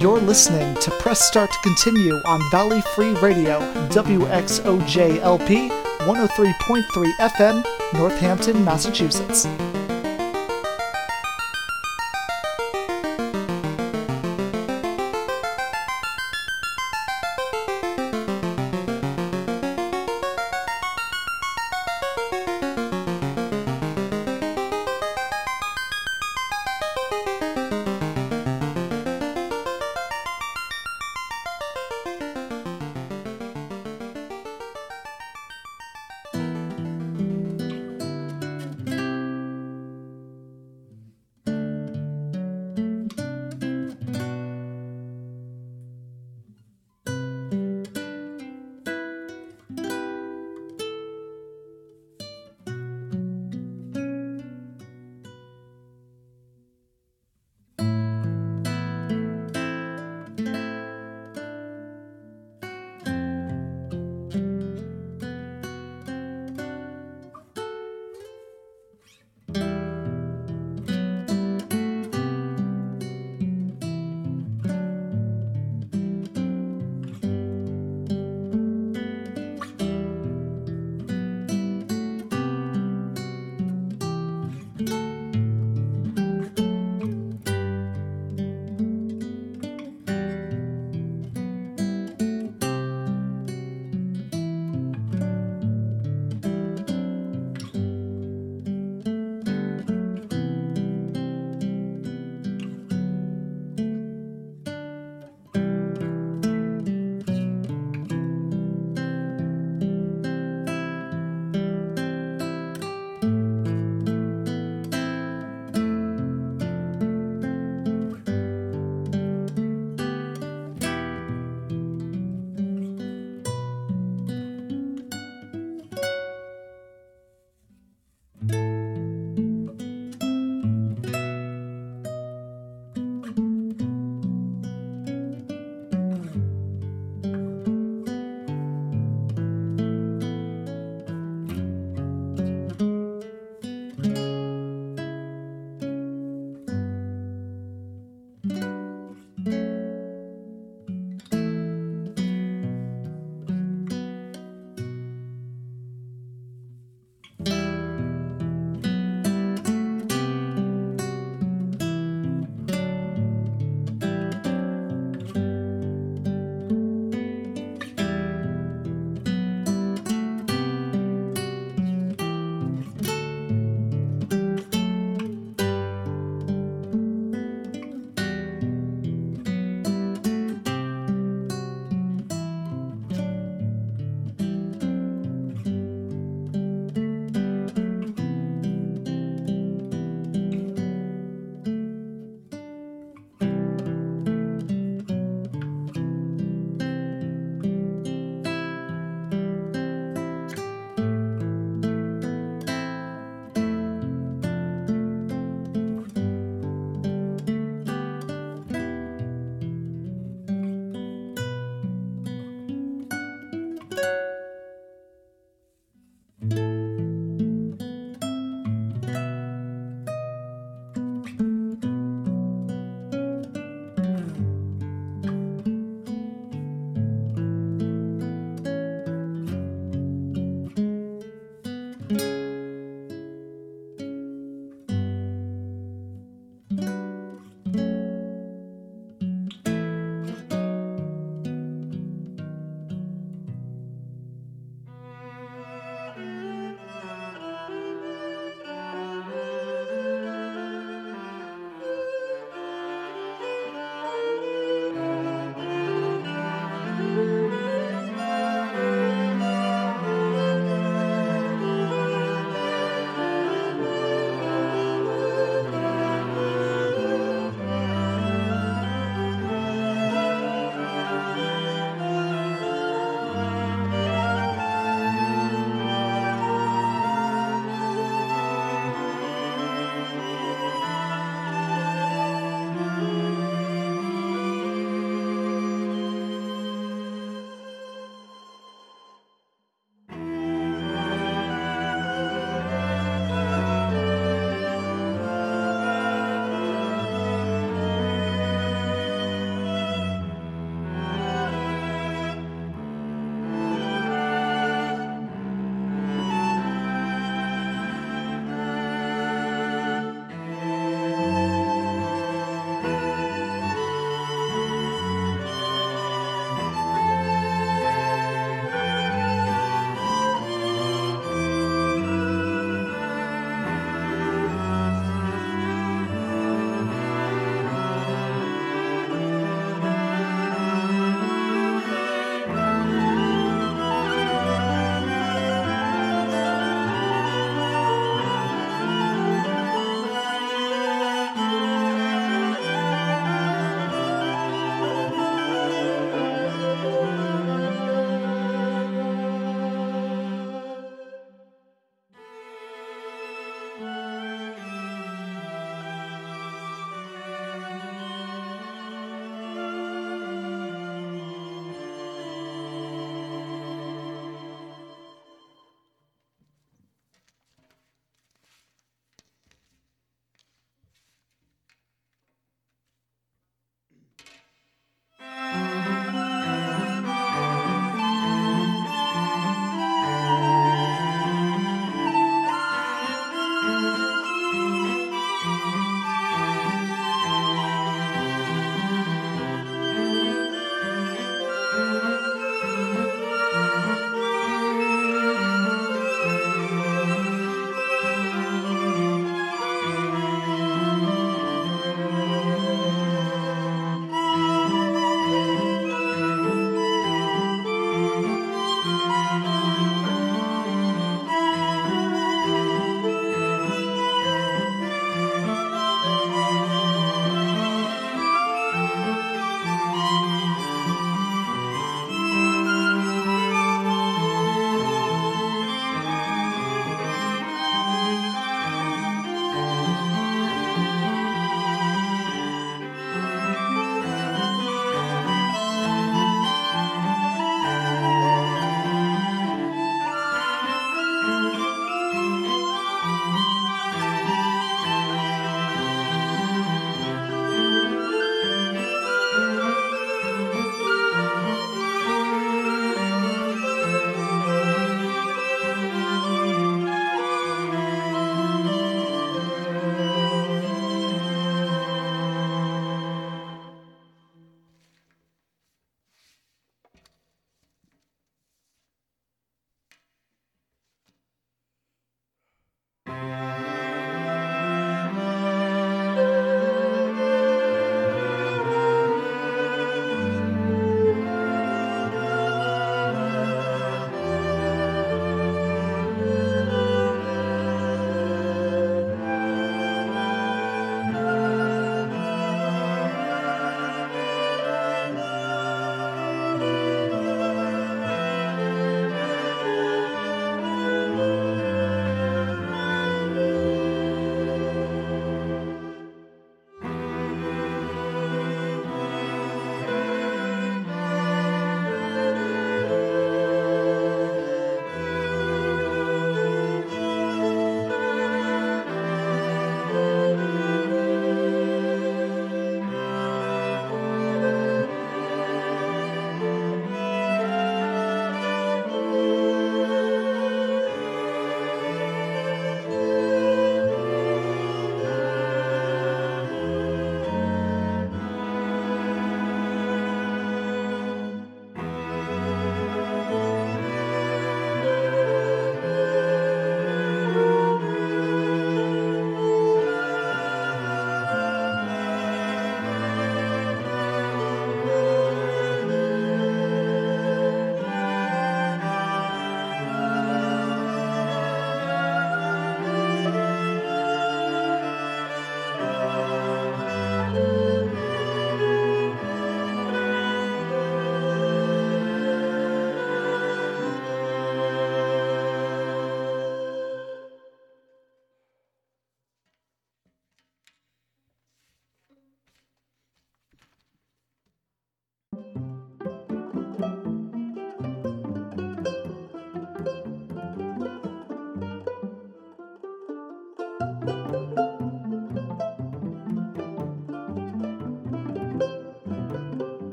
You're listening to Press Start to Continue on Valley Free Radio, WXOJLP 103.3 FM, Northampton, Massachusetts.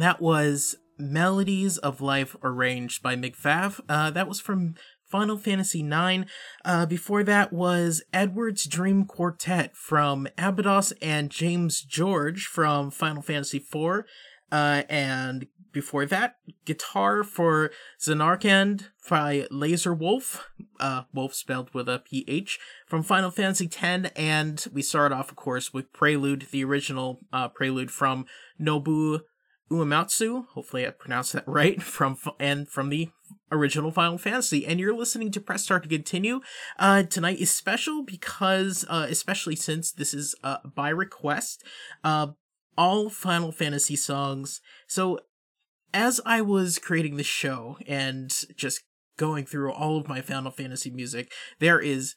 That was Melodies of Life arranged by McFav. Uh, that was from Final Fantasy IX. Uh, before that was Edward's Dream Quartet from Abydos and James George from Final Fantasy IV. Uh, and before that, guitar for Zanarkand by Laser Wolf, uh, Wolf spelled with a PH, from Final Fantasy X. And we start off, of course, with Prelude, the original uh, Prelude from Nobu Uematsu. Hopefully, I pronounced that right. From and from the original Final Fantasy. And you're listening to Press Start to Continue. Uh, tonight is special because, uh, especially since this is uh, by request, uh, all Final Fantasy songs. So, as I was creating the show and just going through all of my Final Fantasy music, there is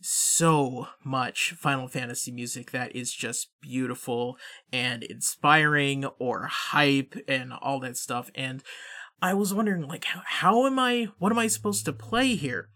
so much Final Fantasy music that is just beautiful and inspiring or hype and all that stuff. And I was wondering, like, how, am I, what am I supposed to play here?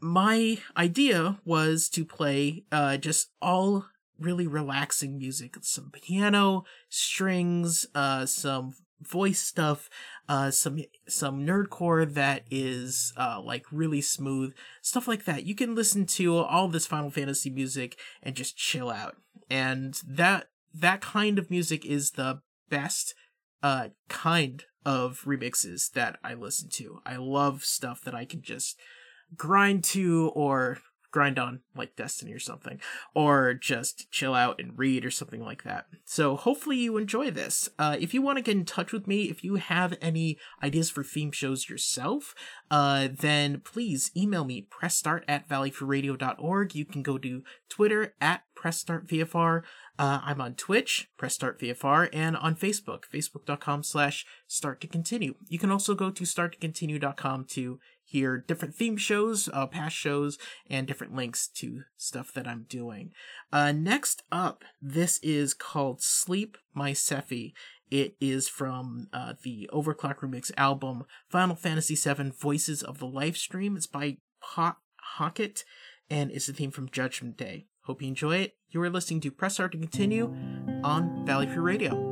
My idea was to play uh, just all really relaxing music, some piano, strings, uh, some voice stuff, uh, some some nerdcore that is uh, like really smooth, stuff like that. You can listen to all this Final Fantasy music and just chill out, and that that kind of music is the best uh, kind of remixes that I listen to. I love stuff that I can just grind to or grind on like Destiny or something, or just chill out and read or something like that. So hopefully you enjoy this. Uh, if you want to get in touch with me, if you have any ideas for theme shows yourself, uh, then please email me pressstart at valleyfreeradio.org. You can go to Twitter at pressstartvfr. Uh, I'm on Twitch, Press Start VFR, and on Facebook, facebook.com slash start to continue. You can also go to starttocontinue.com to hear different theme shows, uh, past shows, and different links to stuff that I'm doing. Uh, next up, this is called Sleep My Sephi. It is from uh, the OverClocked ReMix album Final Fantasy VII Voices of the Lifestream. It's by Hawk Hockett and it's the theme from Judgment Day. Hope you enjoy it. You are listening to Press Start to Continue on Valley Free Radio.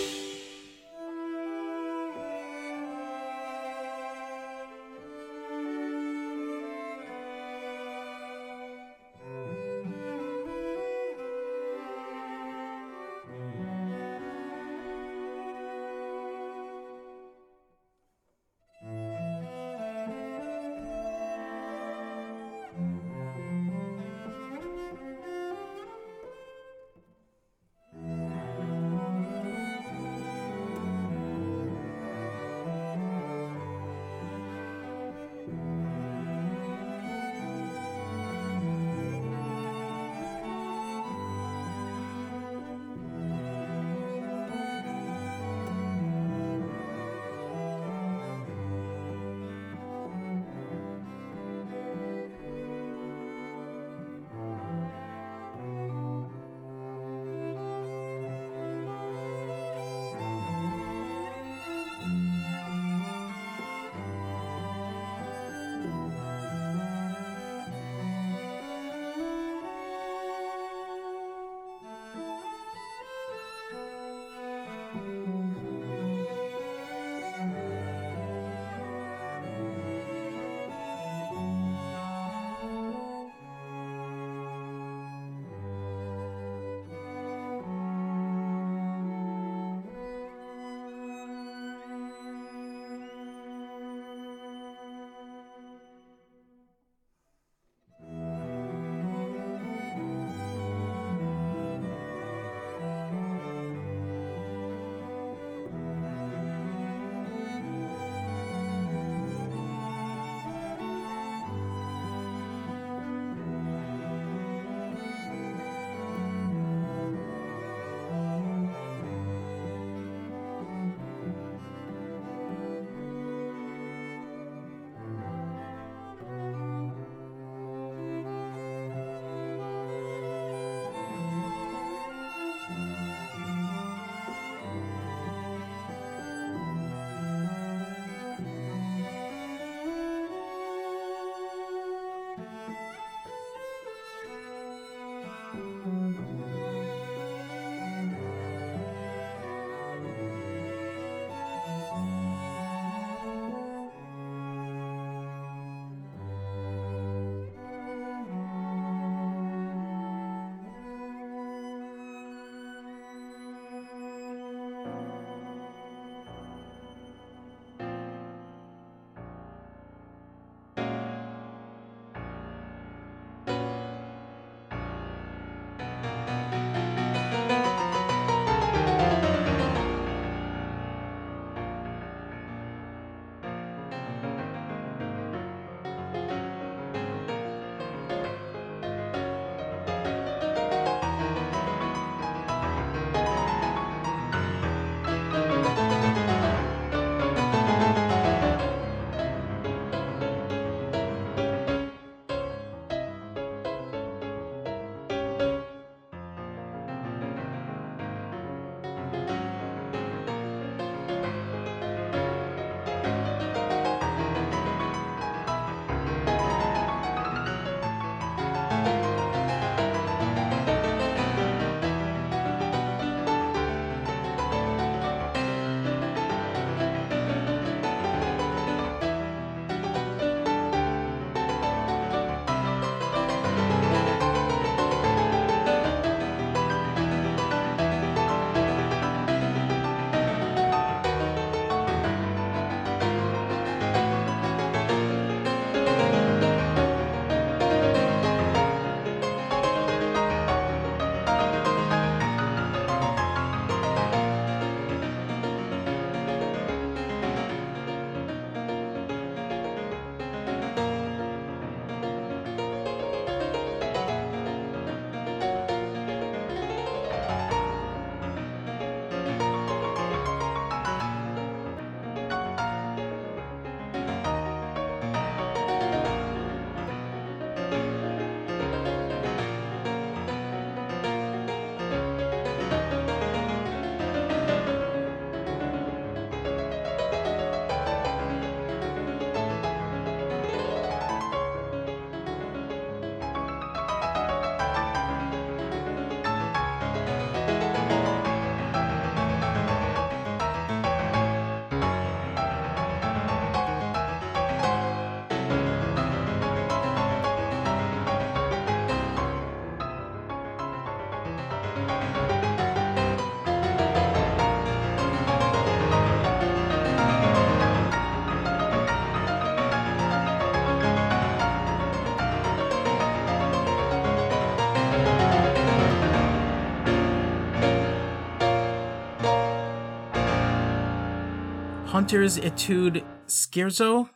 Hunter's Etude Scherzo,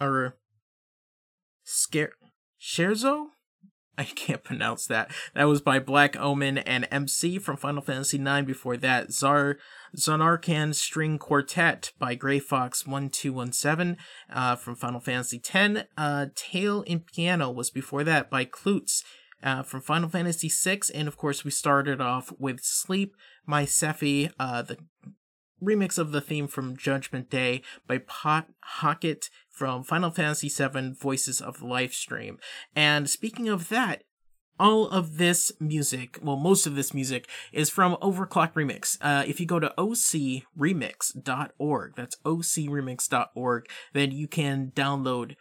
or Scare Scherzo? I can't pronounce that. That was by Black Omen and MC from Final Fantasy IX. Before that, Zar Zanarkand String Quartet by Gray Fox 1217 uh, from Final Fantasy X. Uh, Tale in Piano was before that by Klutz uh, from Final Fantasy VI. And of course, we started off with Sleep, My Sephi, uh, the remix of the theme from Judgment Day by Pot Hocket from Final Fantasy VII Voices of Lifestream. And speaking of that, all of this music, well, most of this music is from OverClocked ReMix. Uh, if you go to ocremix.org, that's ocremix.org, then you can download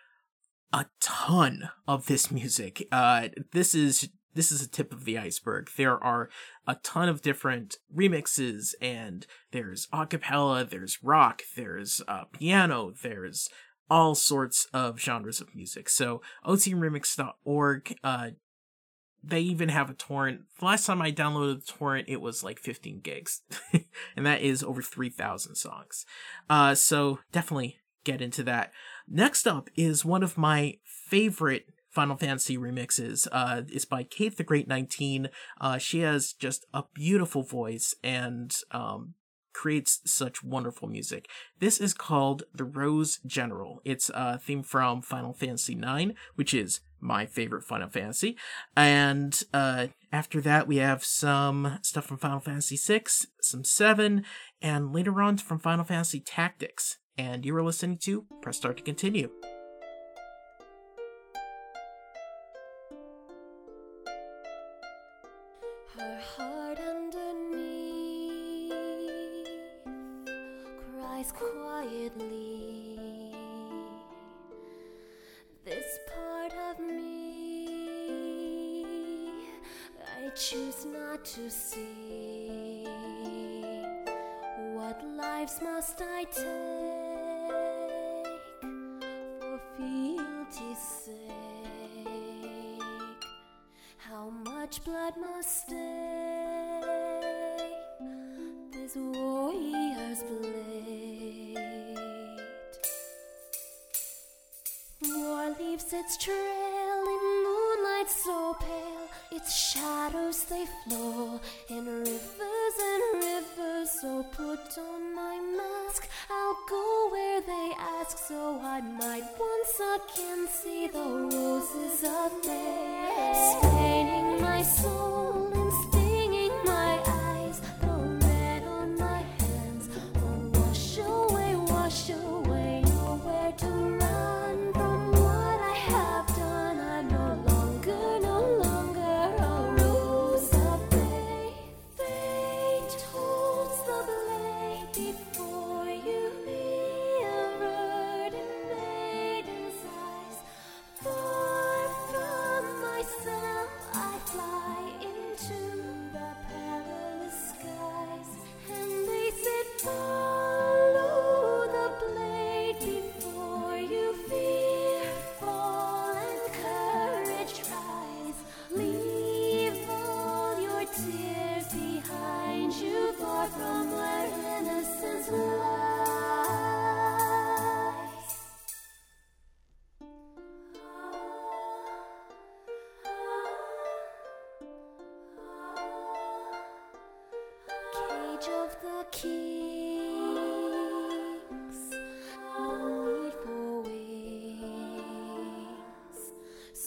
a ton of this music. Uh, this is this is a tip of the iceberg. There are a ton of different remixes, and there's acapella, there's rock, there's uh, piano, there's all sorts of genres of music. So ocremix.org, uh, they even have a torrent. The last time I downloaded the torrent, it was like 15 gigs, and that is over 3,000 songs. Uh, so definitely get into that. Next up is one of my favorite Final Fantasy remixes. Uh, it's by Kate the Great 19. Uh, she has just a beautiful voice and um, creates such wonderful music. This is called The Rose General. It's a theme from Final Fantasy IX, which is my favorite Final Fantasy. And uh, after that, we have some stuff from Final Fantasy VI, some 7, and later on from Final Fantasy Tactics. And you are listening to Press Start to Continue.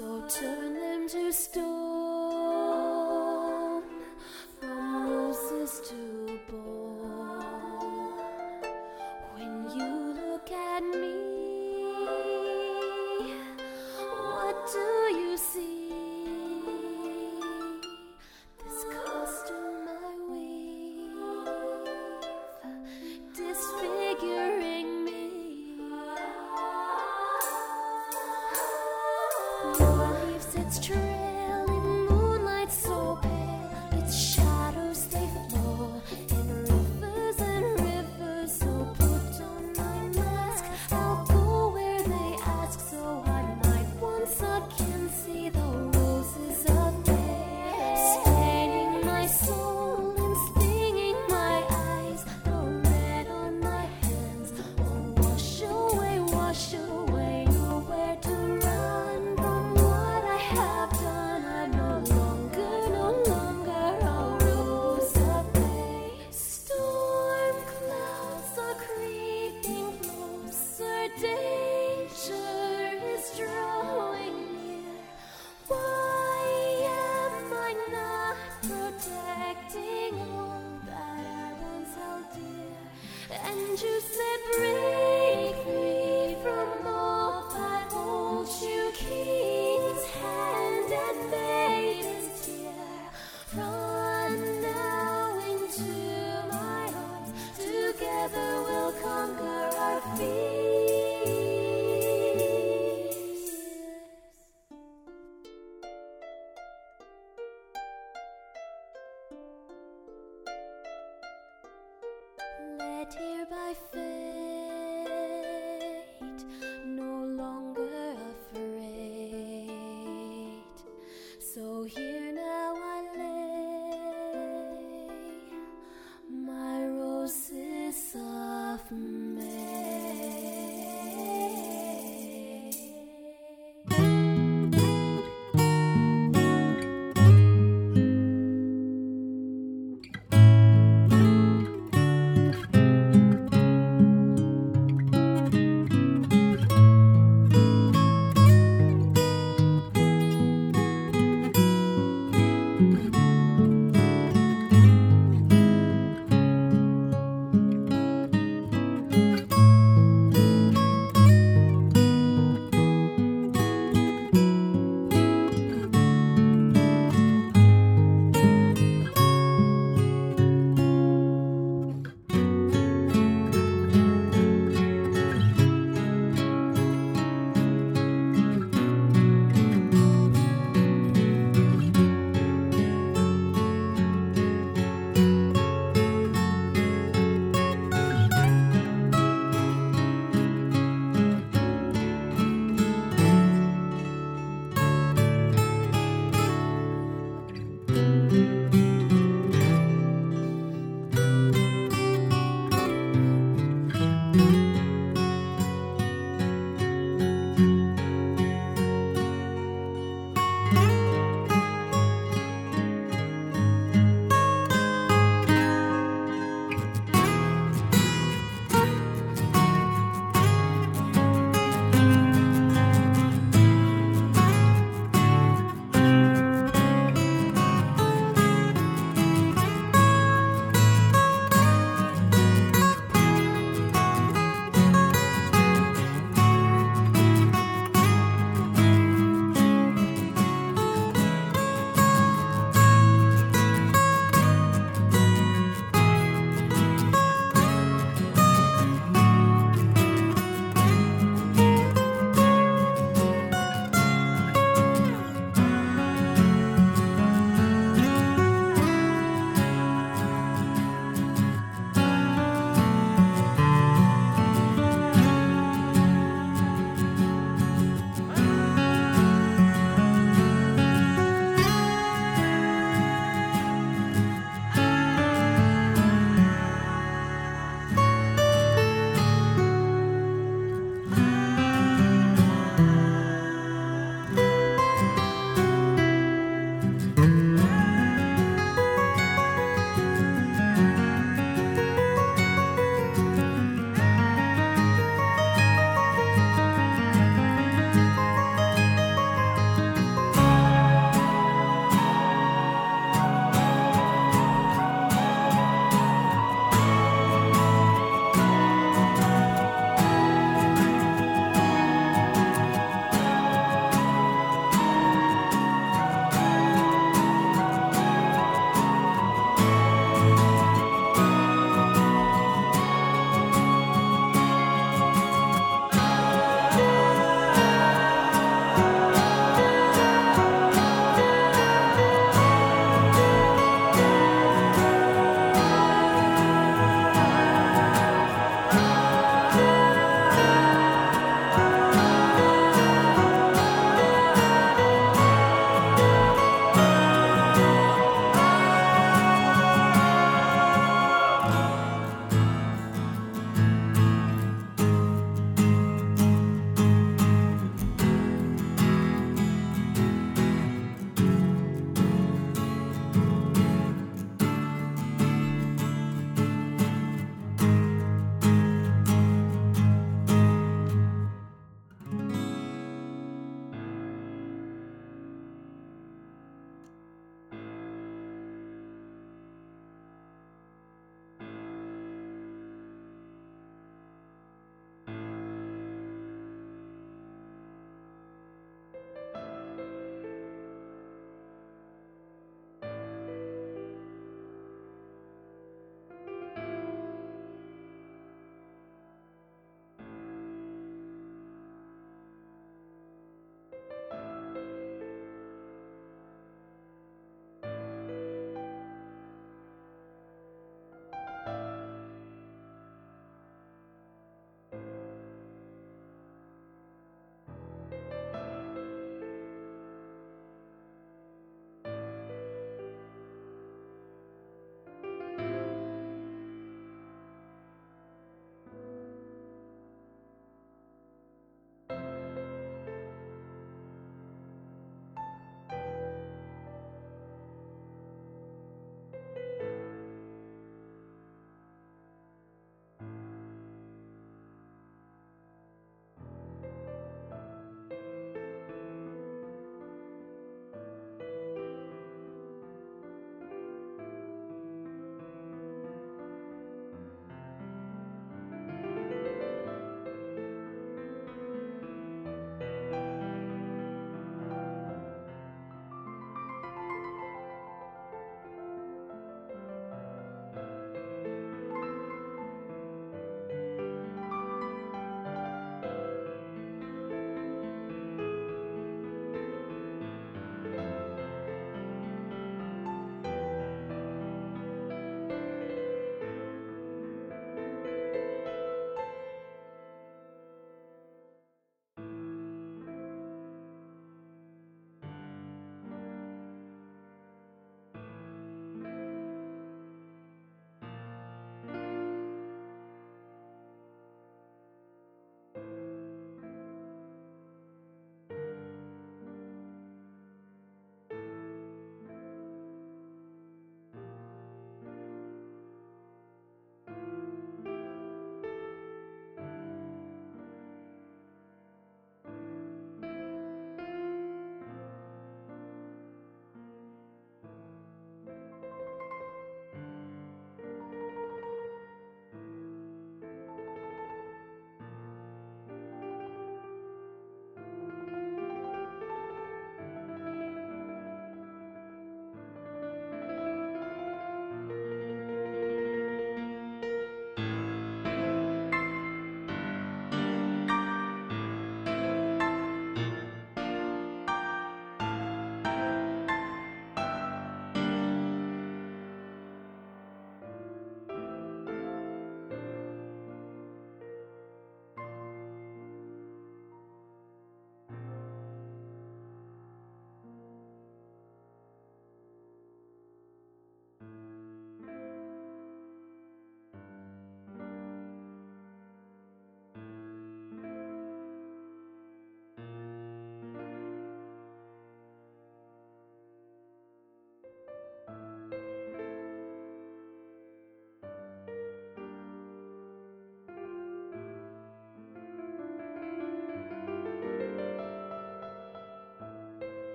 So turn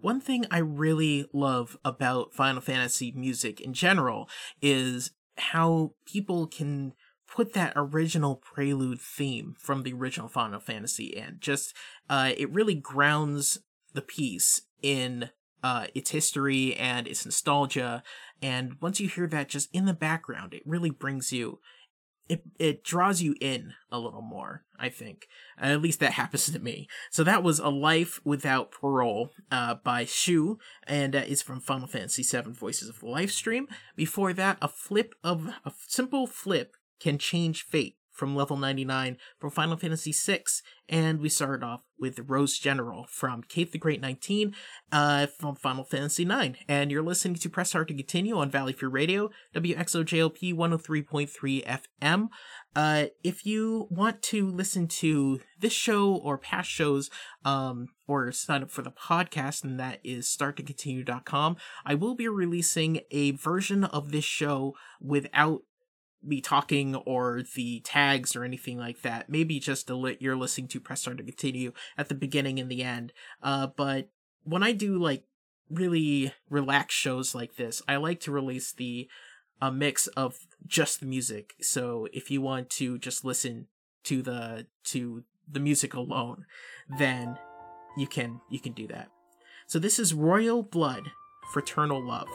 one thing I really love about Final Fantasy music in general is how people can put that original prelude theme from the original Final Fantasy and Just, uh, it really grounds the piece in uh, its history and its nostalgia. And once you hear that just in the background, it really brings you, it, it draws you in a little more, I think. At least that happens to me. So that was A Life Without Parole uh, by Shu, and uh, it's from Final Fantasy VII Voices of the Lifestream. Before that, a flip of, a simple flip can change fate from level 99 from Final Fantasy VI, and we started off with Rose General from Kate the Great 19 uh, from Final Fantasy IX. And you're listening to Press Start to Continue on Valley Free Radio, WXOJLP 103.3 FM. Uh, if you want to listen to this show or past shows, um, or sign up for the podcast, and that is starttocontinue.com, I will be releasing a version of this show without me talking or the tags or anything like that. Maybe just a lit you're listening to press start to continue at the beginning and the end. Uh, but when I do like really relaxed shows like this, I like to release the a mix of just the music. So if you want to just listen to the to the music alone, then you can you can do that. So this is Royal Blood, Fraternal Love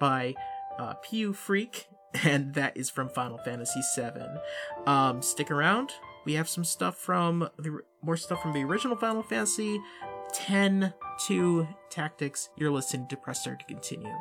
by uh, Pew Freak and that is from Final Fantasy VII. Um, stick around. We have some stuff from the more stuff from the original Final Fantasy 10 to Tactics. You're listening to Press Start to continue.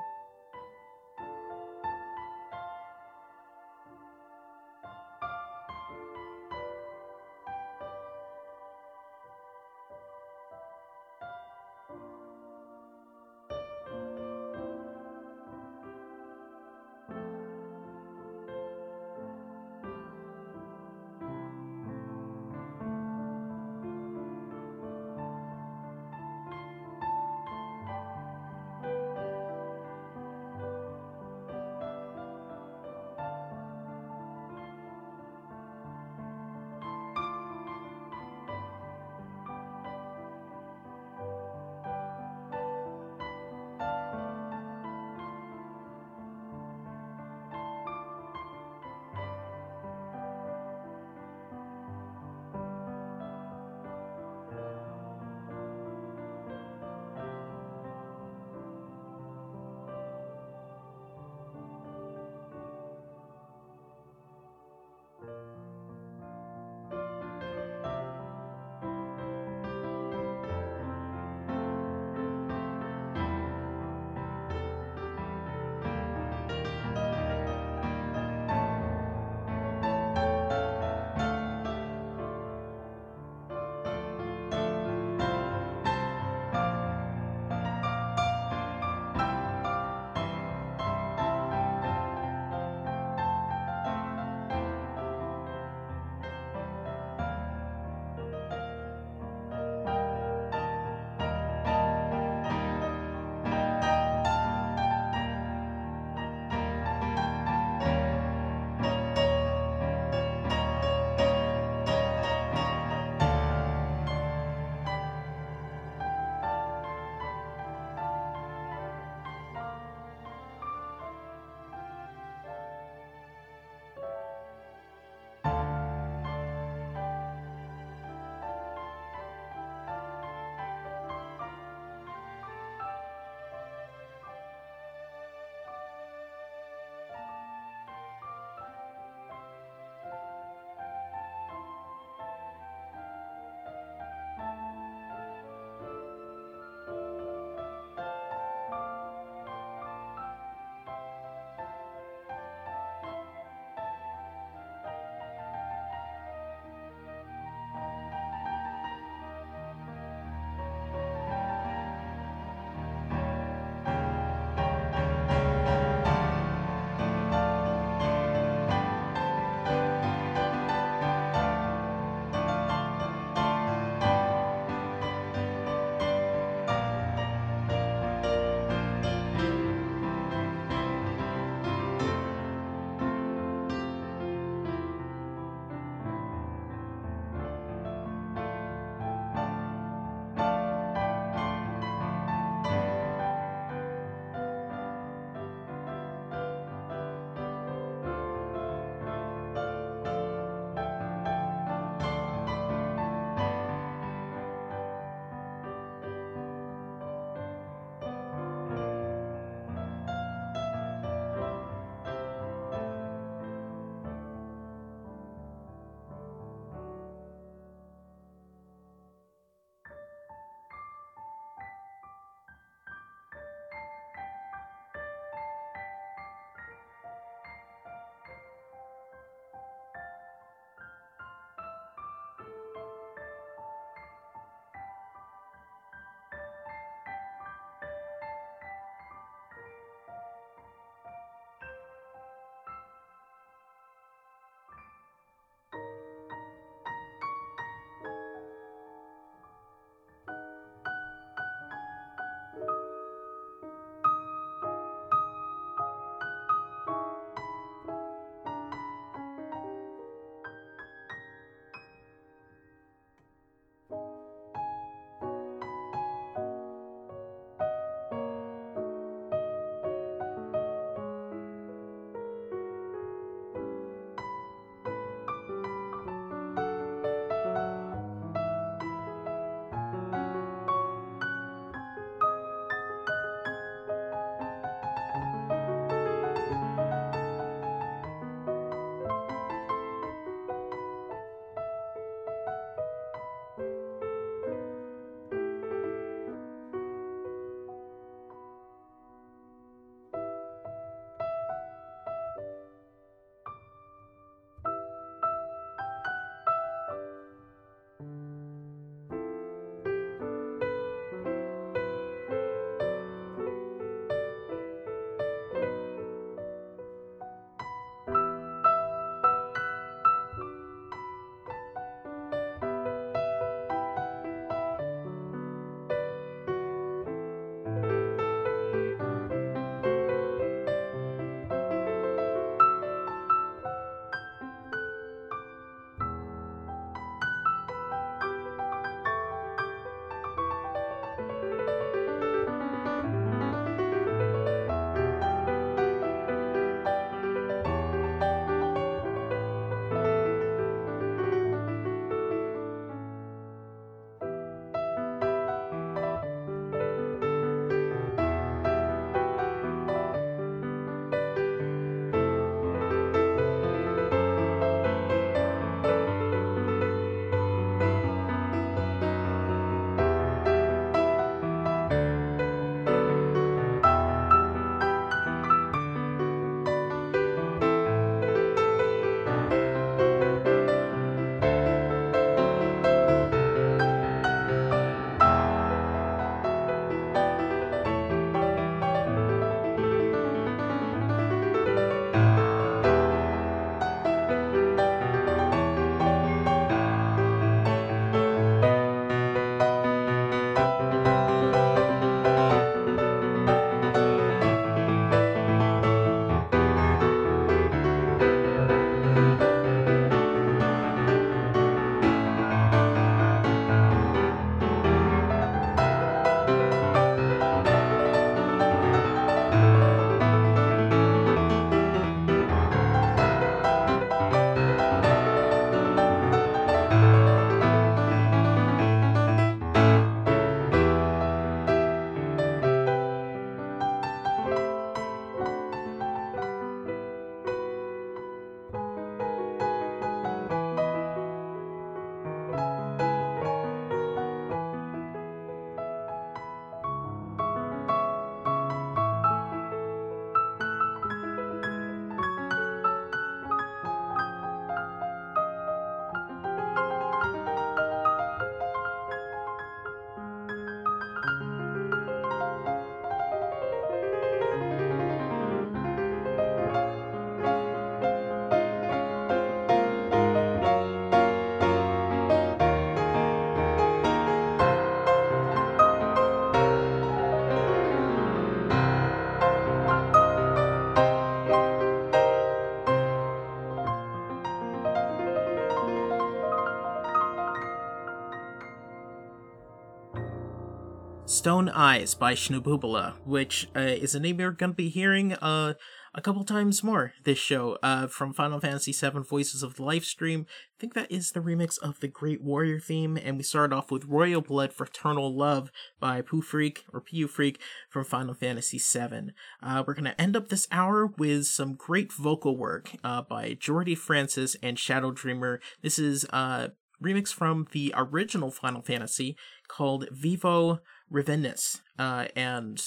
Stone Eyes by Shnabubula, which uh, is a name you're going to be hearing uh, a couple times more this show uh, from Final Fantasy VII Voices of the Lifestream. I think that is the remix of the Great Warrior theme, and we started off with Royal Blood Fraternal Love by Pooh Freak or Pu Freak from Final Fantasy VII. Uh, we're going to end up this hour with some great vocal work uh, by Jordy Francis and Shadow Dreamer. This is a remix from the original Final Fantasy called Vivo Revenis, uh, and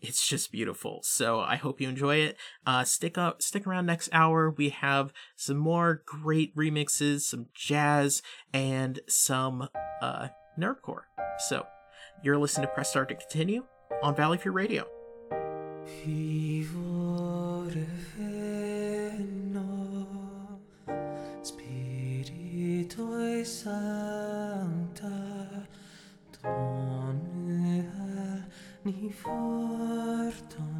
it's just beautiful. So I hope you enjoy it. Uh, stick up, stick around next hour. We have some more great remixes, some jazz, and some uh, nerdcore. So you're listening to Press Start to Continue on Valley Free Radio. ni porto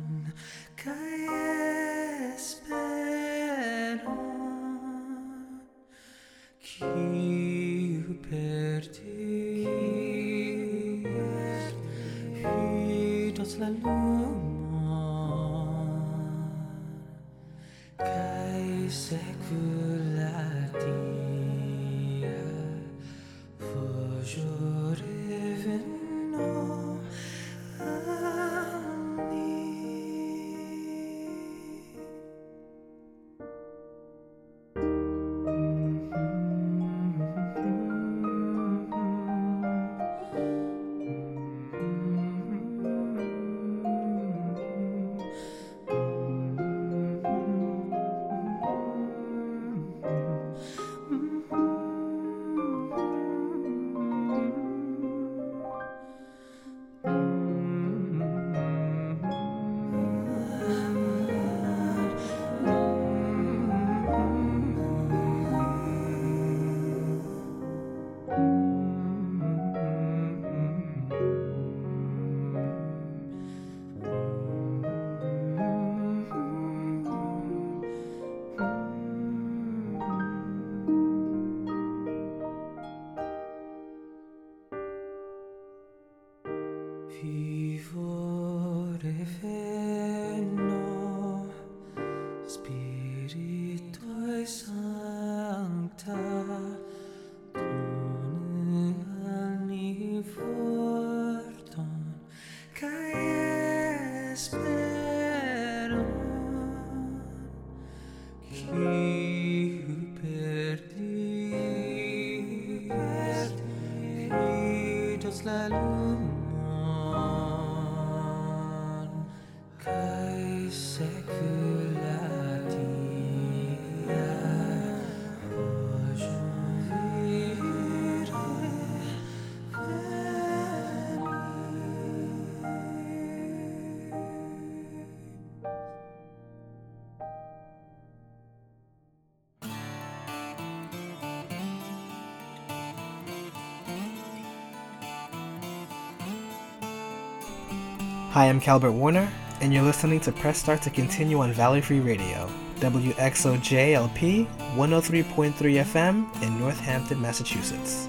Hi, I'm Calbert Warner, and you're listening to Press Start to continue on Valley Free Radio, WXOJLP 103.3 FM in Northampton, Massachusetts.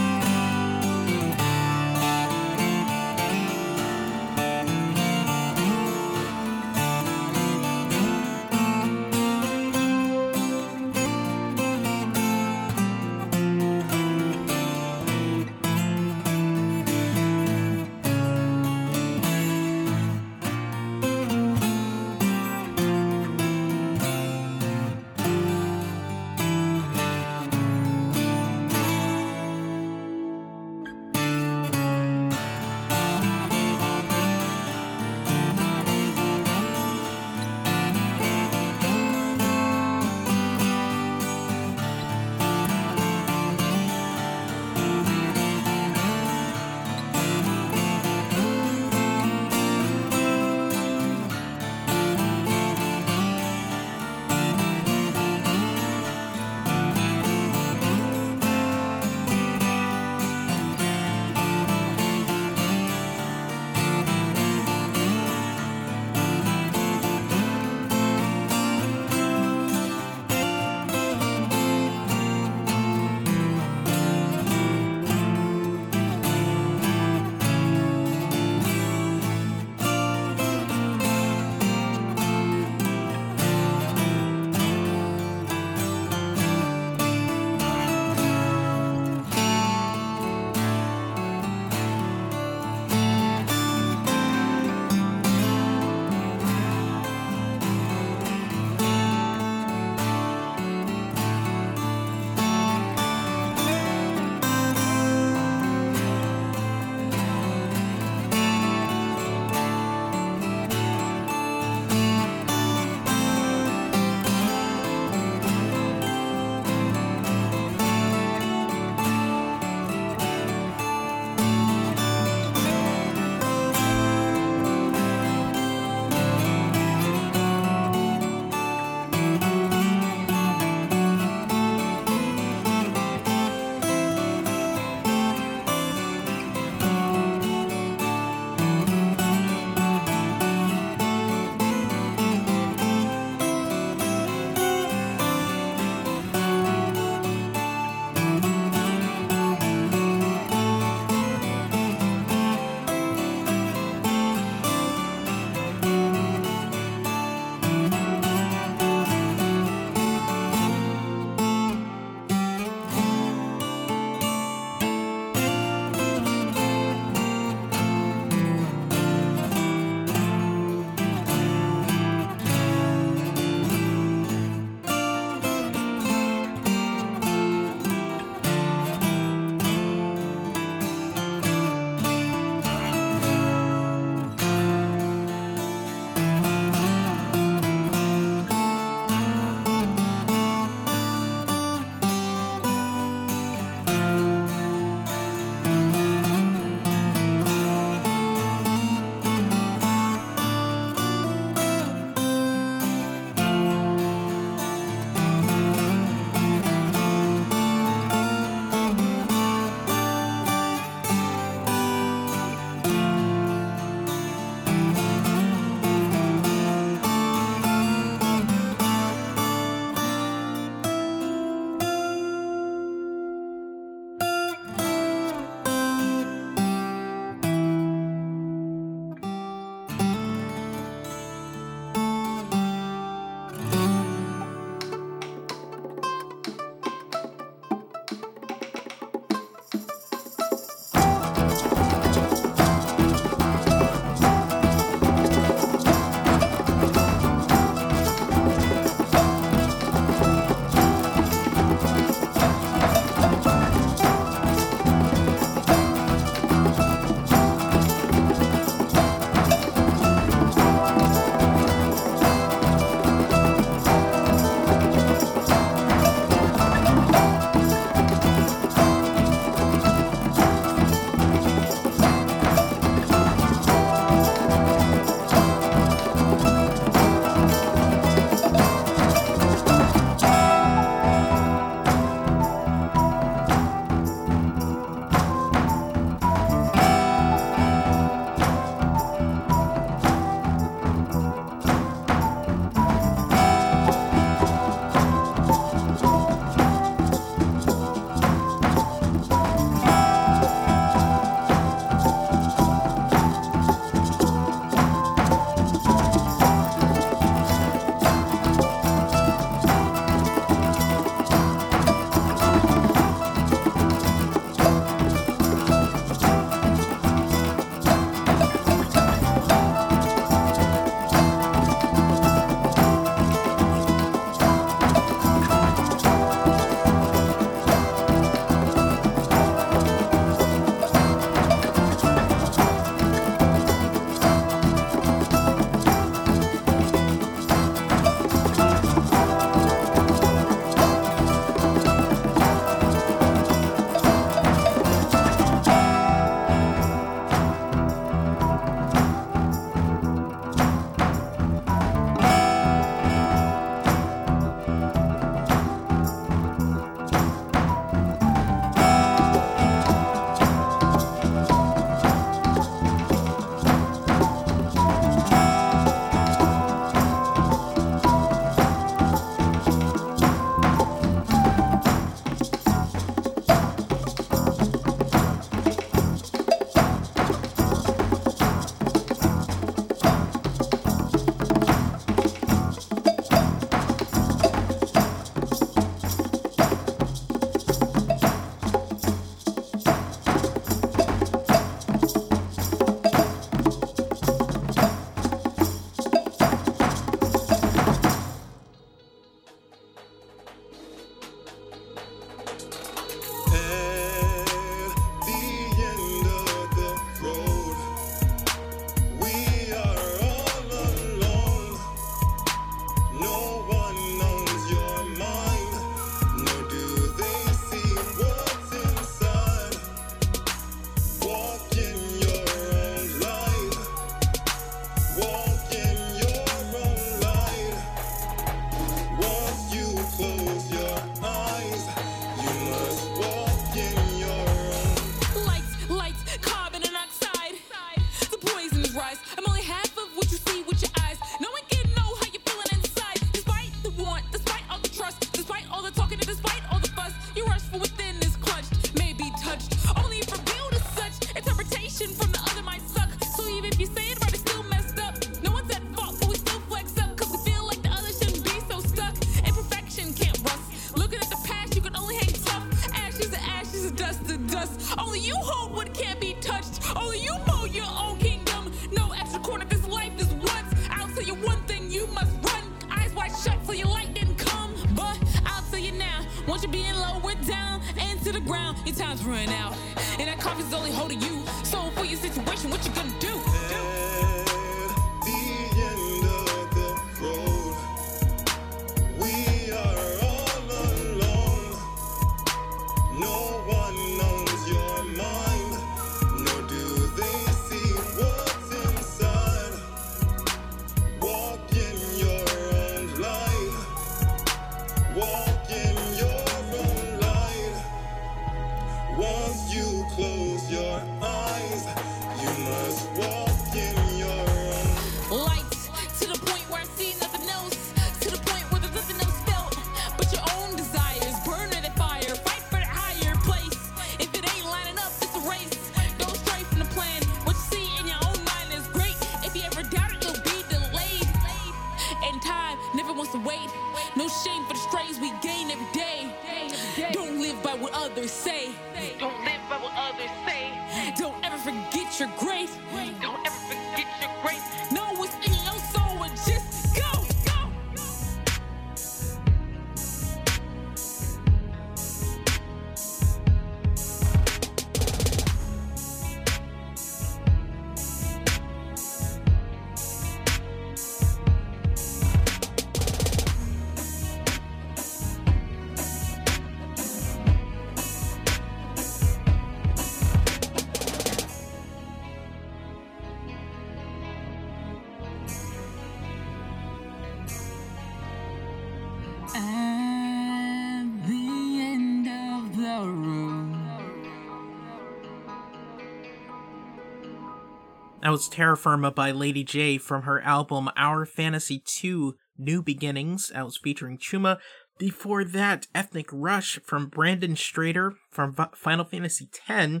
Was Terra Firma by Lady J from her album Our Fantasy 2 New Beginnings. That was featuring Chuma. Before that, Ethnic Rush from Brandon Strader from Final Fantasy X.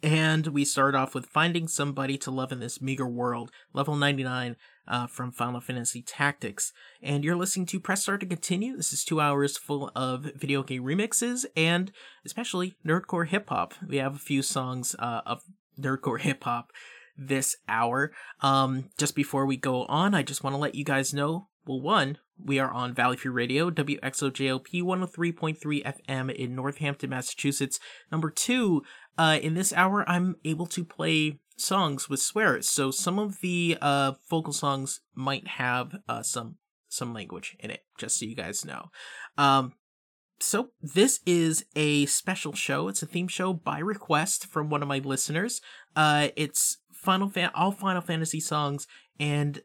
And we start off with Finding Somebody to Love in This Meager World, level 99 uh, from Final Fantasy Tactics. And you're listening to Press Start to Continue. This is two hours full of video game remixes and especially nerdcore hip hop. We have a few songs uh, of nerdcore hip hop this hour. Um, just before we go on, I just want to let you guys know. Well, one, we are on Valley Free Radio, WXOJLP 103.3 FM in Northampton, Massachusetts. Number two, uh, in this hour, I'm able to play songs with swears. So some of the uh, vocal songs might have uh, some some language in it, just so you guys know. Um, so this is a special show. It's a theme show by request from one of my listeners. Uh, it's Final Fan, all Final Fantasy songs, and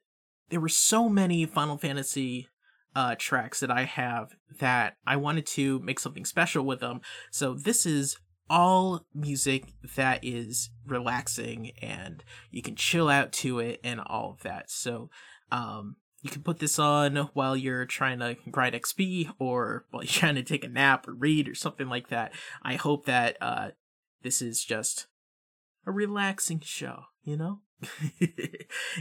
there were so many Final Fantasy uh, tracks that I have that I wanted to make something special with them. So this is all music that is relaxing and you can chill out to it and all of that. So um, you can put this on while you're trying to grind XP or while you're trying to take a nap or read or something like that. I hope that uh, this is just a relaxing show, you know?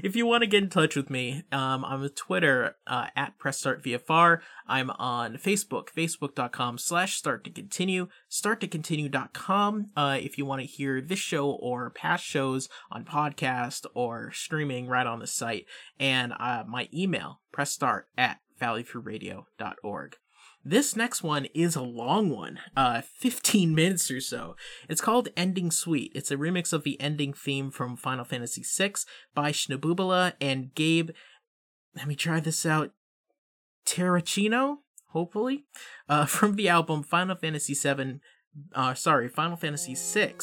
if you want to get in touch with me, um, I'm on Twitter uh, at PressStartVFR. I'm on Facebook, facebook.com slash start to continue, starttocontinue.com. Uh, if you want to hear this show or past shows on podcast or streaming right on the site. And uh, my email, pressstart at valleyfreeradio.org. This next one is a long one, uh, 15 minutes or so. It's called Ending Suite. It's a remix of the ending theme from Final Fantasy VI by Shnabubula and Gabe. Let me try this out. Terracino, hopefully, uh, from the album Final Fantasy VII. Uh, sorry, Final Fantasy VI.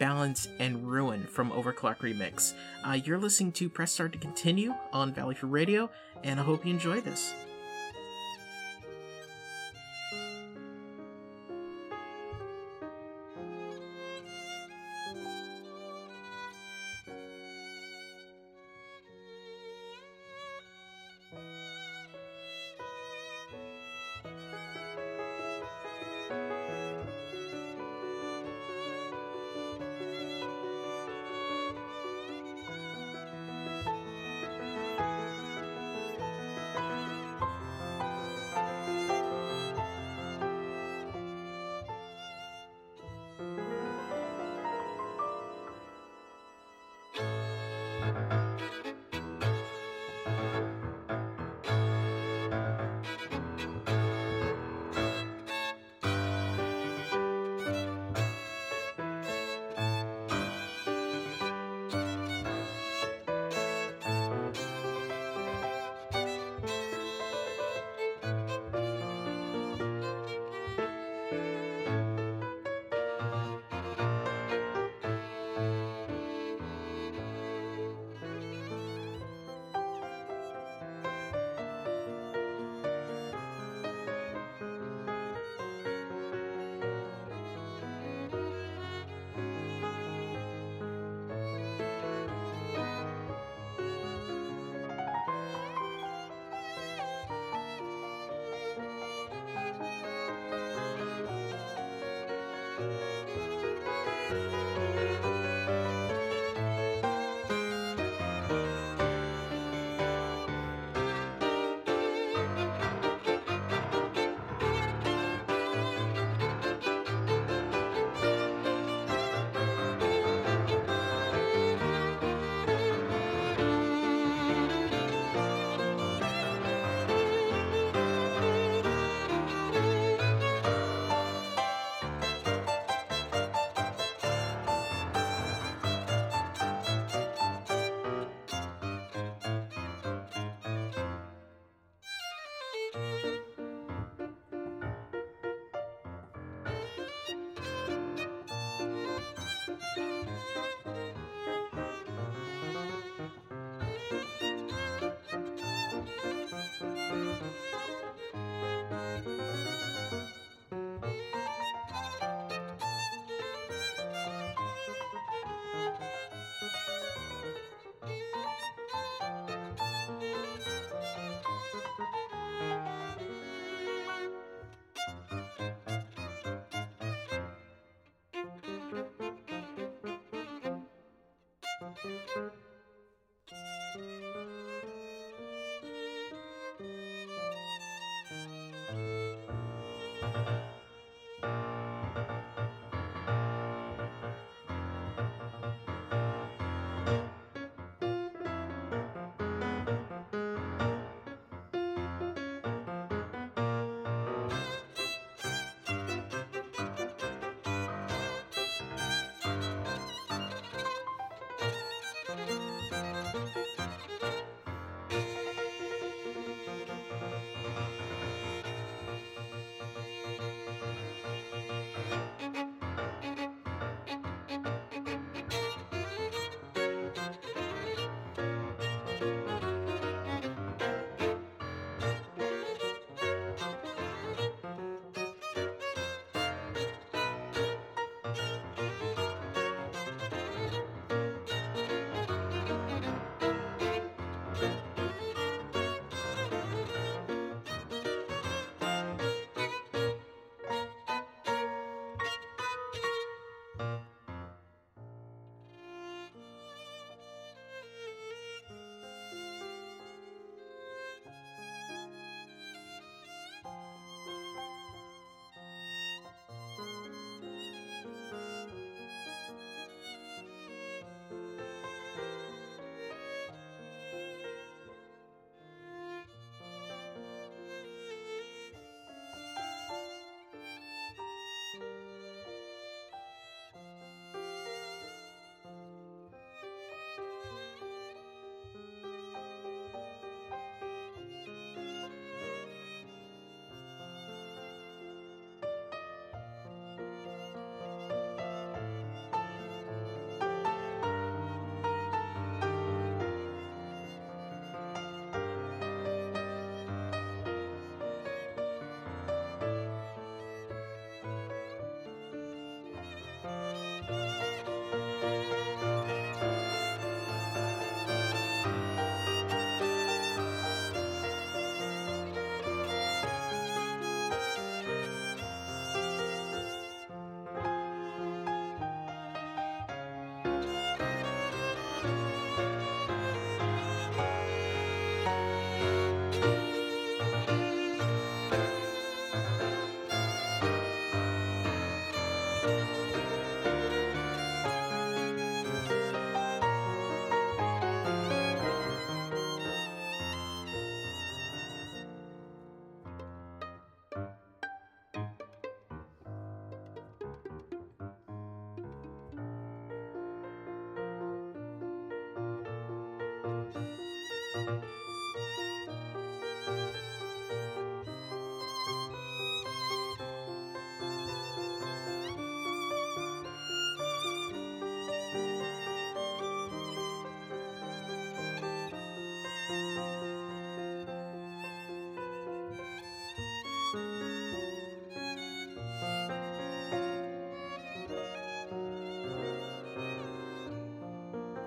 Balance and Ruin from OverClocked ReMix. Uh, you're listening to Press Start to Continue on Valley Free Radio, and I hope you enjoy this.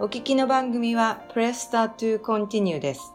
お聞きの番組は Press Start to Continue です。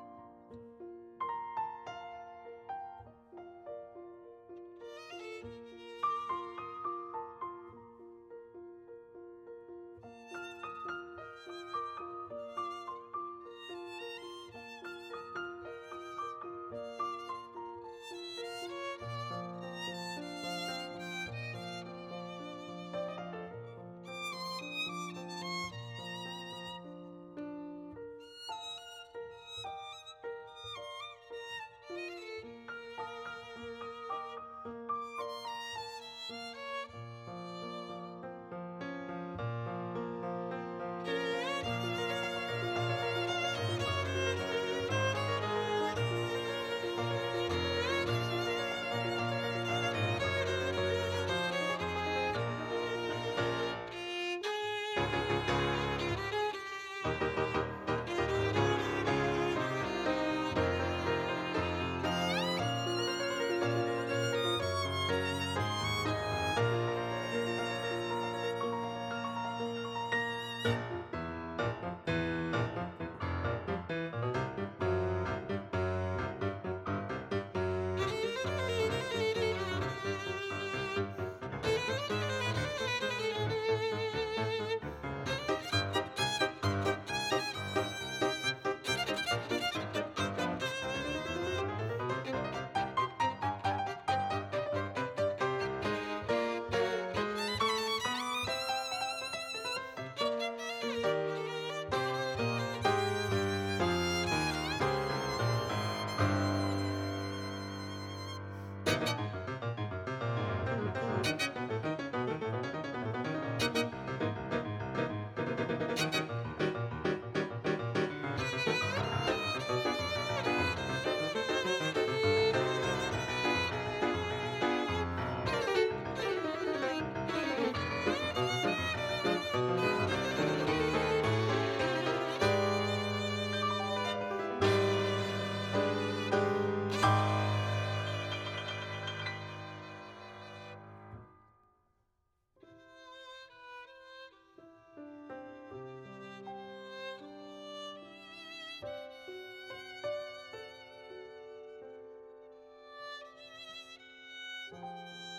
Música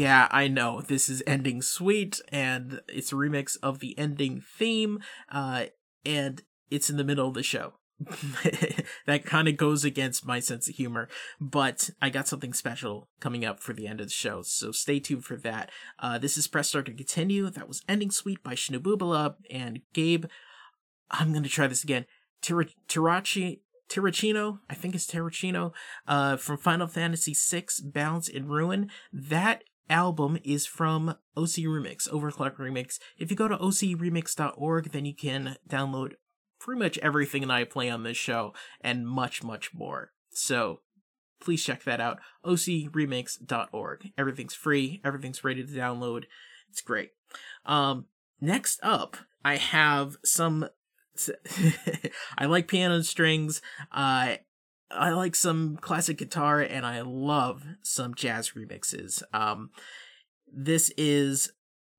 Yeah, I know. This is ending suite, and it's a remix of the ending theme, uh, and it's in the middle of the show. that kind of goes against my sense of humor, but I got something special coming up for the end of the show, so stay tuned for that. Uh, this is Press Start to Continue. That was Ending Suite by Shnabubula and Gabe. I'm gonna try this again. Tir- Tirachi Tirachino, I think it's Tirachino, uh, from Final Fantasy VI, Balance in Ruin. That album is from OC Remix, OverClocked ReMix. If you go to ocremix.org, then you can download pretty much everything that I play on this show and much, much more. So please check that out. ocremix.org. Everything's free, everything's ready to download. It's great. Um, next up, I have some. I like piano and strings. Uh, I like some classic guitar, and I love some jazz remixes. Um, this is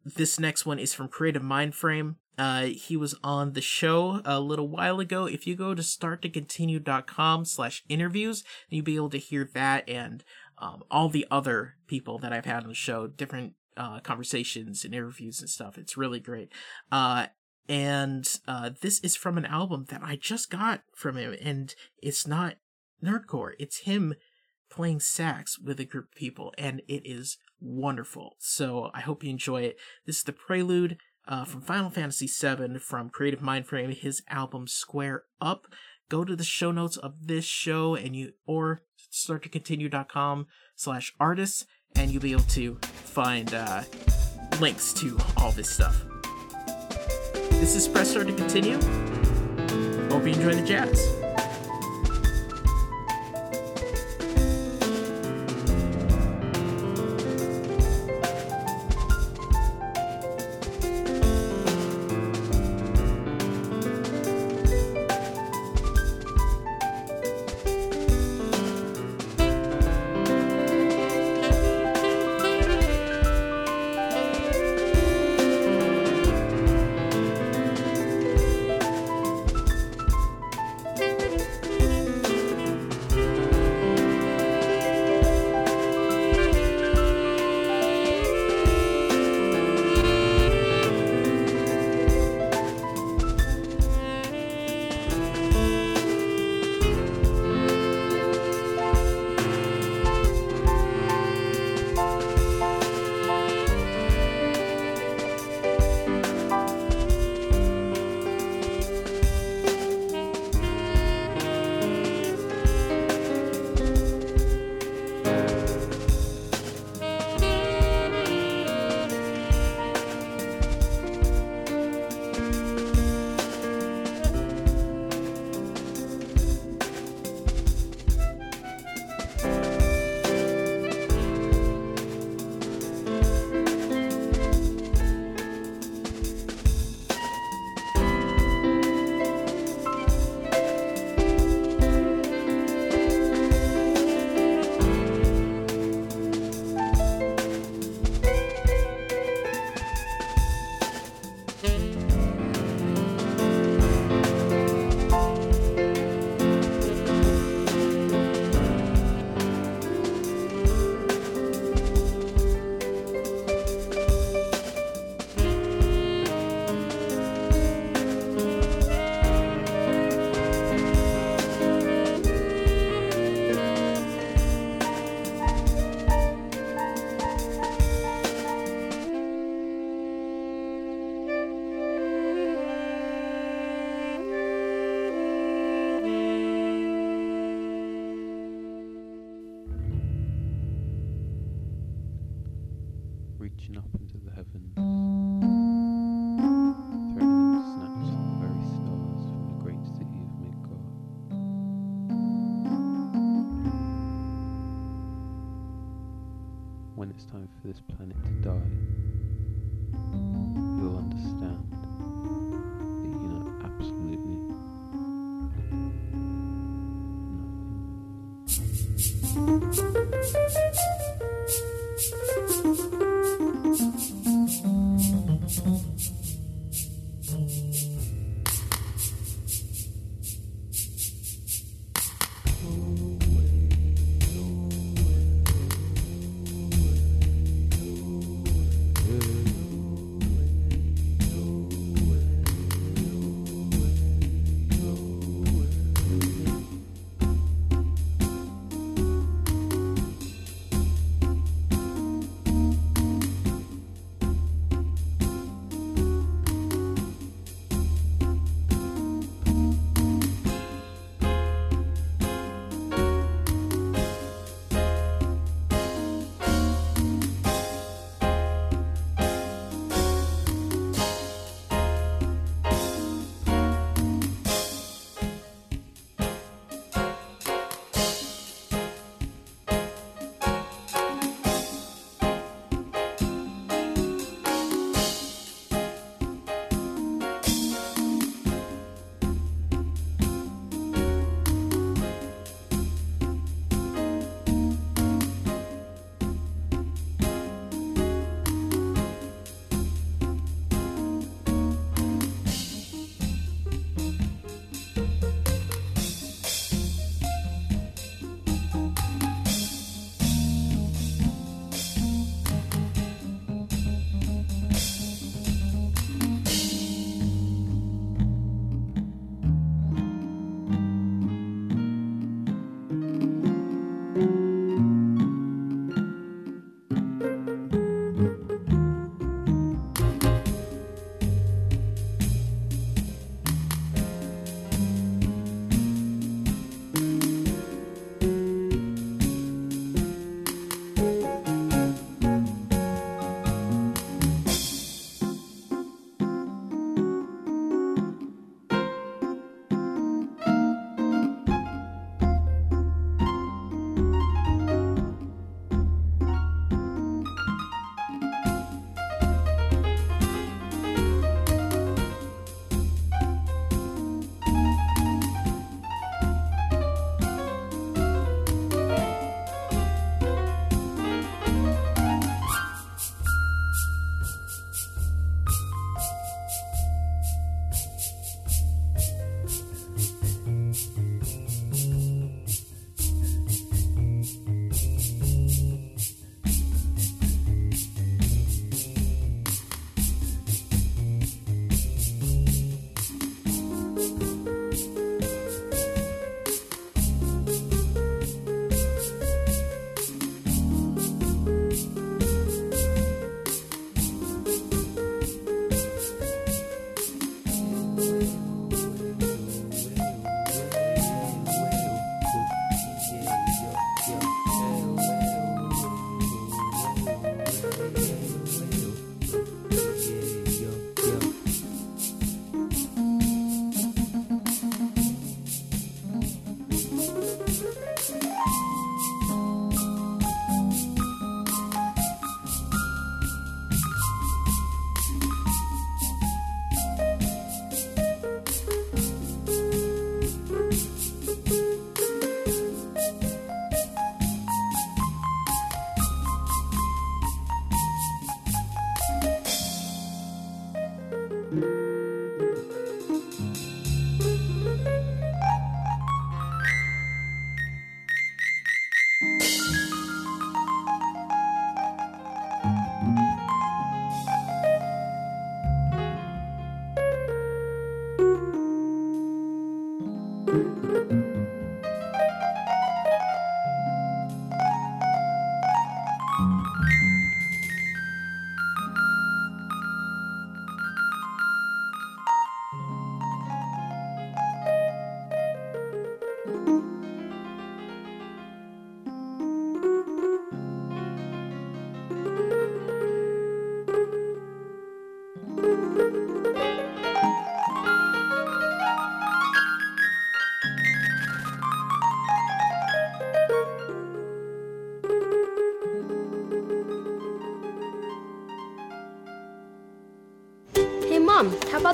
this next one is from Creative Mindframe. Uh, he was on the show a little while ago. If you go to starttocontinue.com slash interviews, you'll be able to hear that and um, all the other people that I've had on the show, different uh, conversations and interviews and stuff. It's really great. Uh, and uh, this is from an album that I just got from him, and it's not nerdcore. It's him playing sax with a group of people, and it is wonderful. So I hope you enjoy it. This is the prelude uh, from Final Fantasy VII from Creative Mindframe, his album Square Up. Go to the show notes of this show and you or starttocontinue.com slash artists and you'll be able to find uh, links to all this stuff. This is Press Start to Continue. Hope you enjoy the jazz. it's time for this planet to die, you'll understand.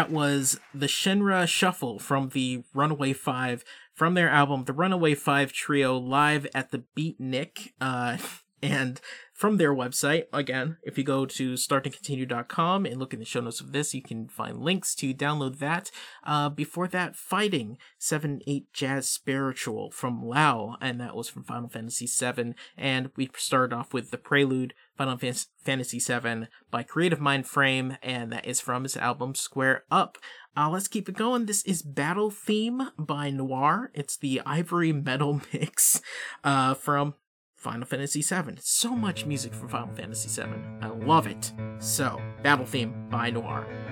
that was the Shinra Shuffle from the Runaway Five from their album The Runaway Five Trio live at the Beatnik. Uh, and from their website, again, if you go to starttocontinue.com and look in the show notes of this, you can find links to download that. Uh, before that, Fighting 7 8 Jazz Spiritual from Lao, and that was from Final Fantasy VII. And we started off with the Prelude Final Fantasy VII by Creative Mind Frame, and that is from his album Square Up. Uh, let's keep it going. This is Battle Theme by Noir. It's the Ivory Metal mix uh, from Final Fantasy VII. So much music from Final Fantasy VII. I love it. So, Battle Theme by Noir.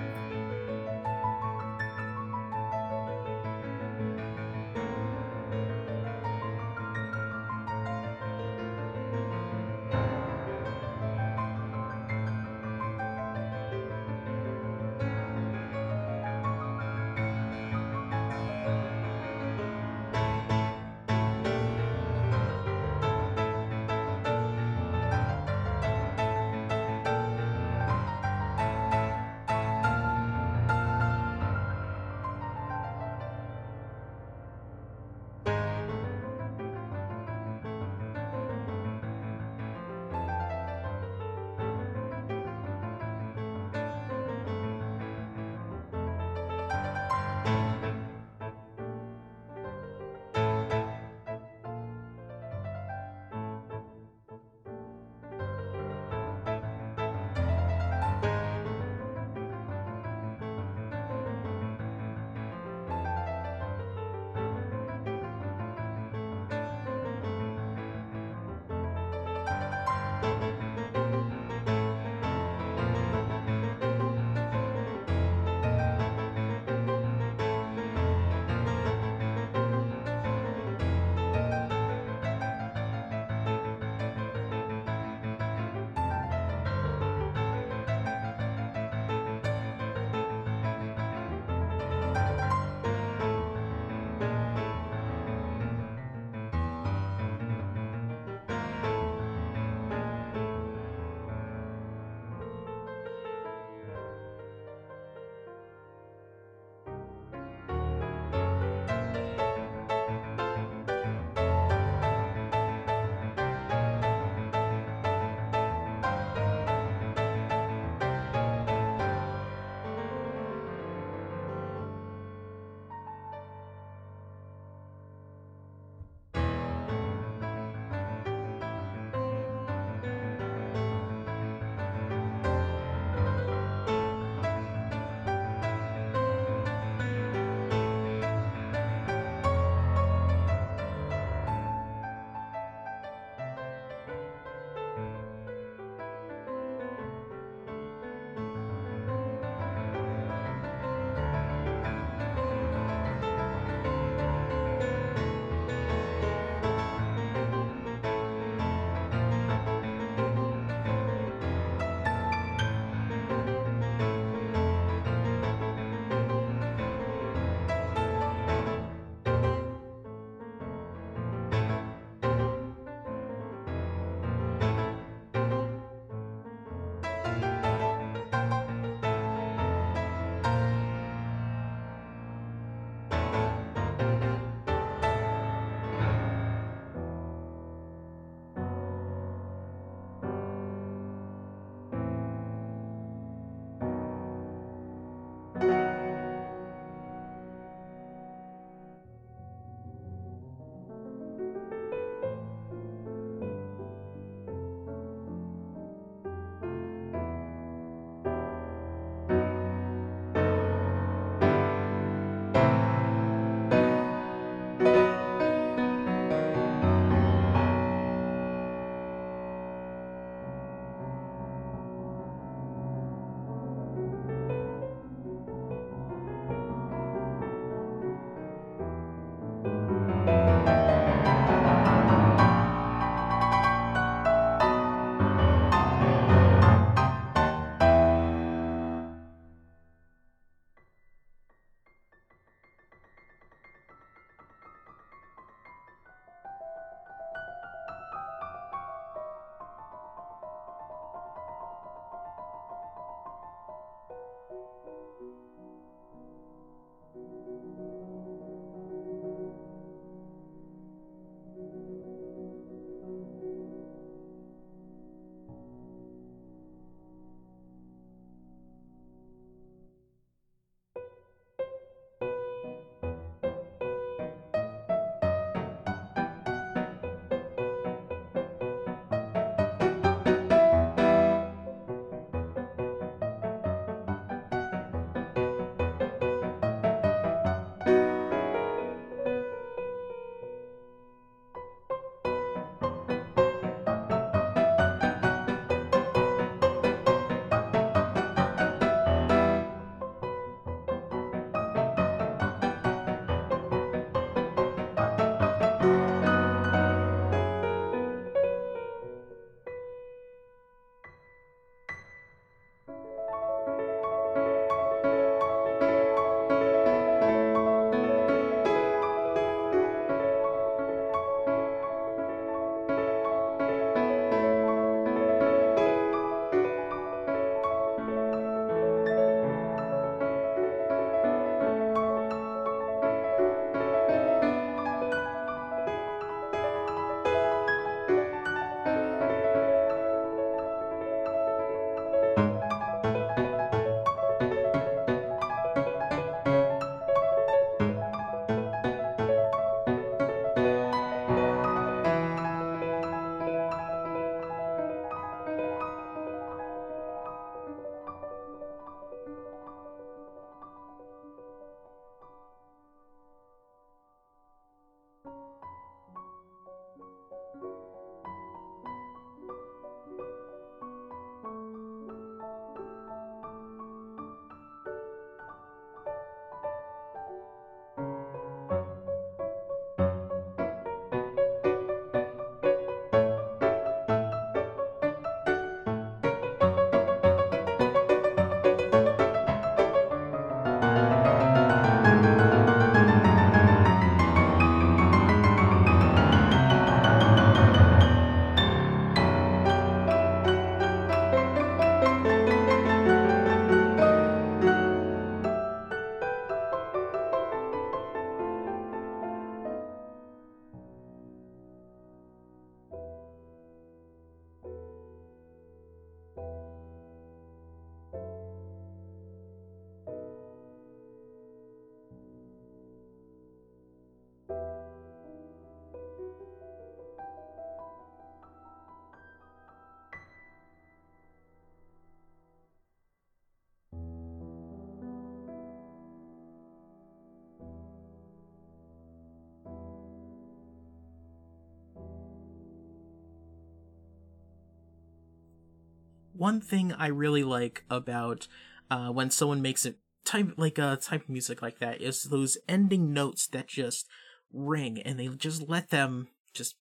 One thing I really like about uh, when someone makes it type like a type of music like that is those ending notes that just ring and they just let them just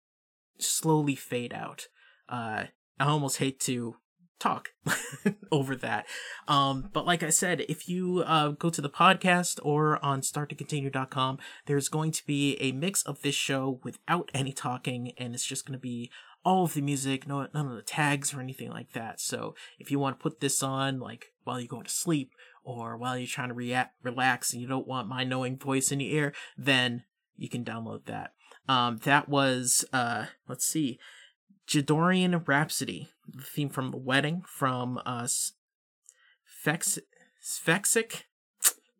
slowly fade out. Uh, I almost hate to talk over that. Um, but like I said, if you uh, go to the podcast or on starttocontinue.com, there's going to be a mix of this show without any talking, and it's just going to be all of the music, no none of the tags or anything like that. So if you want to put this on, like while you're going to sleep or while you're trying to react, relax and you don't want my knowing voice in your ear, then you can download that. Um, that was uh, let's see, Jadorian Rhapsody, the theme from the wedding from uh, Fex Fexic.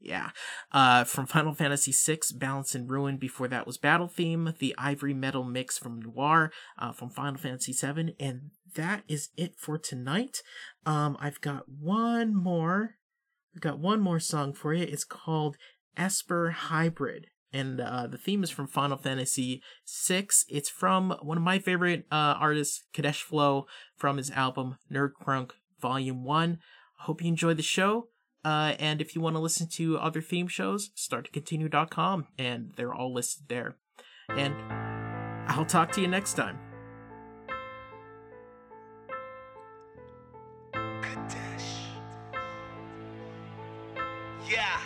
Yeah, uh, from Final Fantasy VI, Balance and Ruin. Before that was Battle Theme, the Ivory Metal mix from Noir, uh, from Final Fantasy VII, and that is it for tonight. Um, I've got one more. I've got one more song for you. It's called Esper Hybrid, and uh, the theme is from Final Fantasy VI. It's from one of my favorite uh, artists, Kadesh Flow, from his album Nerd Crunk Volume One. Hope you enjoy the show. Uh, and if you want to listen to other theme shows, starttocontinue.com, and they're all listed there. And I'll talk to you next time. Yeah.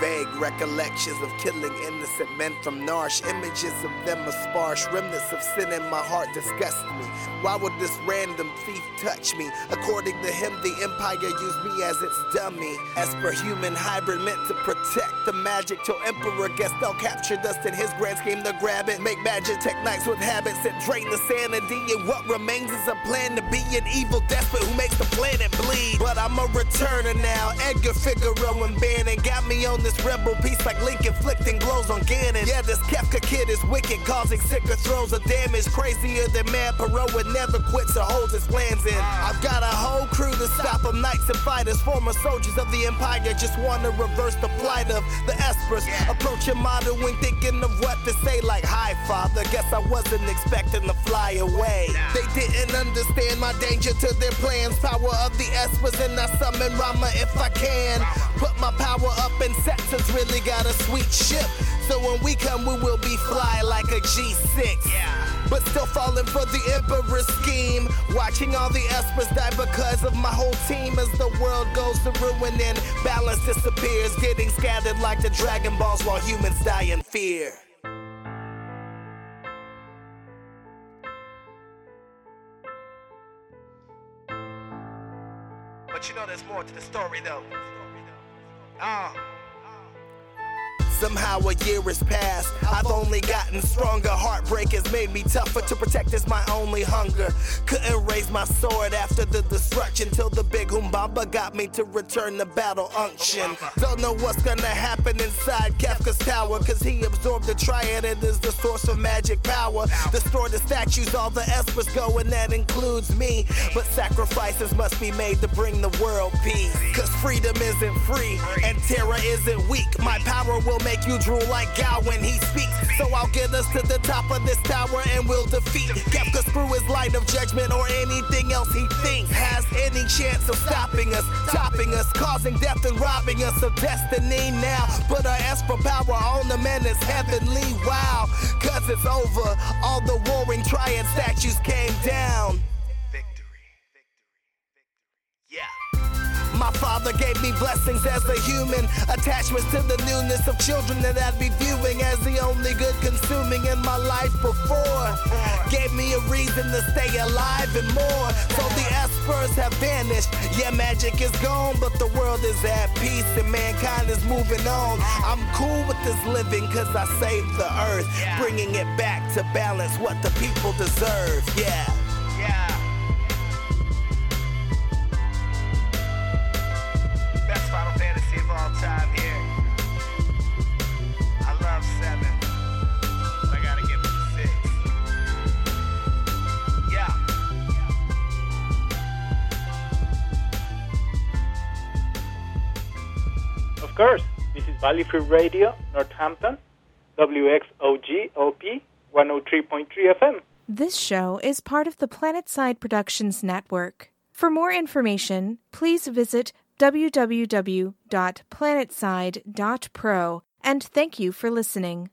Vague recollections of killing innocent men from Narshe. Images of them are sparse. Remnants of sin in my heart disgust me. Why would this random thief touch me? According to him, the Empire used me as its dummy. Esper human hybrid meant to protect the magic till Emperor Gestahl captured us in his grand scheme to grab it. Make Magitek knights with habits that drain the sanity. And what remains is a plan to be an evil despot who makes the planet bleed. But I'm a returner now. Edgar Figaro and Banon got me on this rebel piece like Link inflicting blows on Ganon. Yeah, this Kefka kid is wicked, causing sicker throws of damage. Crazier than Mad Perot would never quits or holds his plans in. I've got a whole crew to stop them, knights and fighters, former soldiers of the Empire. Just want to reverse the plight of the Espers. Approaching Maduin when thinking of what to say, like, Hi, father. Guess I wasn't expecting to fly away. They didn't understand my danger to their plans. Power of the Espers, and I summon Ramuh if I can. Put my power up and Setzer's really got a sweet ship. So when we come, we will be fly like a G6. Yeah. But still falling for the Emperor's scheme. Watching all the Espers die because of my whole team as the world goes to ruin and balance disappears. Getting scattered like the Dragon Balls while humans die in fear. But you know there's more to the story though. Ah. Somehow a year has passed. I've only gotten stronger. Heartbreak has made me tougher. To protect is my only hunger. Couldn't raise my sword after the destruction till the big Humbaba got me to return the battle unction. Don't know what's gonna happen inside Kefka's tower. Cause he absorbed the triad and is the source of magic power. Destroy the statues, all the espers go, and that includes me. But sacrifices must be made to bring the world peace. Cause freedom isn't free and terror isn't weak. My power will make you drool like Gau when he speaks. So I'll get us to the top of this tower and we'll defeat Kefka through his light of judgment or anything else he thinks has any chance of stopping us, topping us, causing death and robbing us of destiny now. But our for power on the man is heavenly. Wow, cause it's over. All the warring triad statues came down. My father gave me blessings as a human, attachments to the newness of children that I'd be viewing as the only good consuming in my life before. Gave me a reason to stay alive and more. So the Espers have vanished. Yeah, magic is gone, but the world is at peace and mankind is moving on. I'm cool with this living cause I saved the earth, bringing it back to balance what the people deserve. Yeah. Yeah. Time here. I love seven, I gotta give it six. Yeah. Of course, this is Valley Free Radio, Northampton, WXOJ LP 103.3 FM. This show is part of the Planetside Productions Network. For more information, please visit www.planetside.pro and thank you for listening.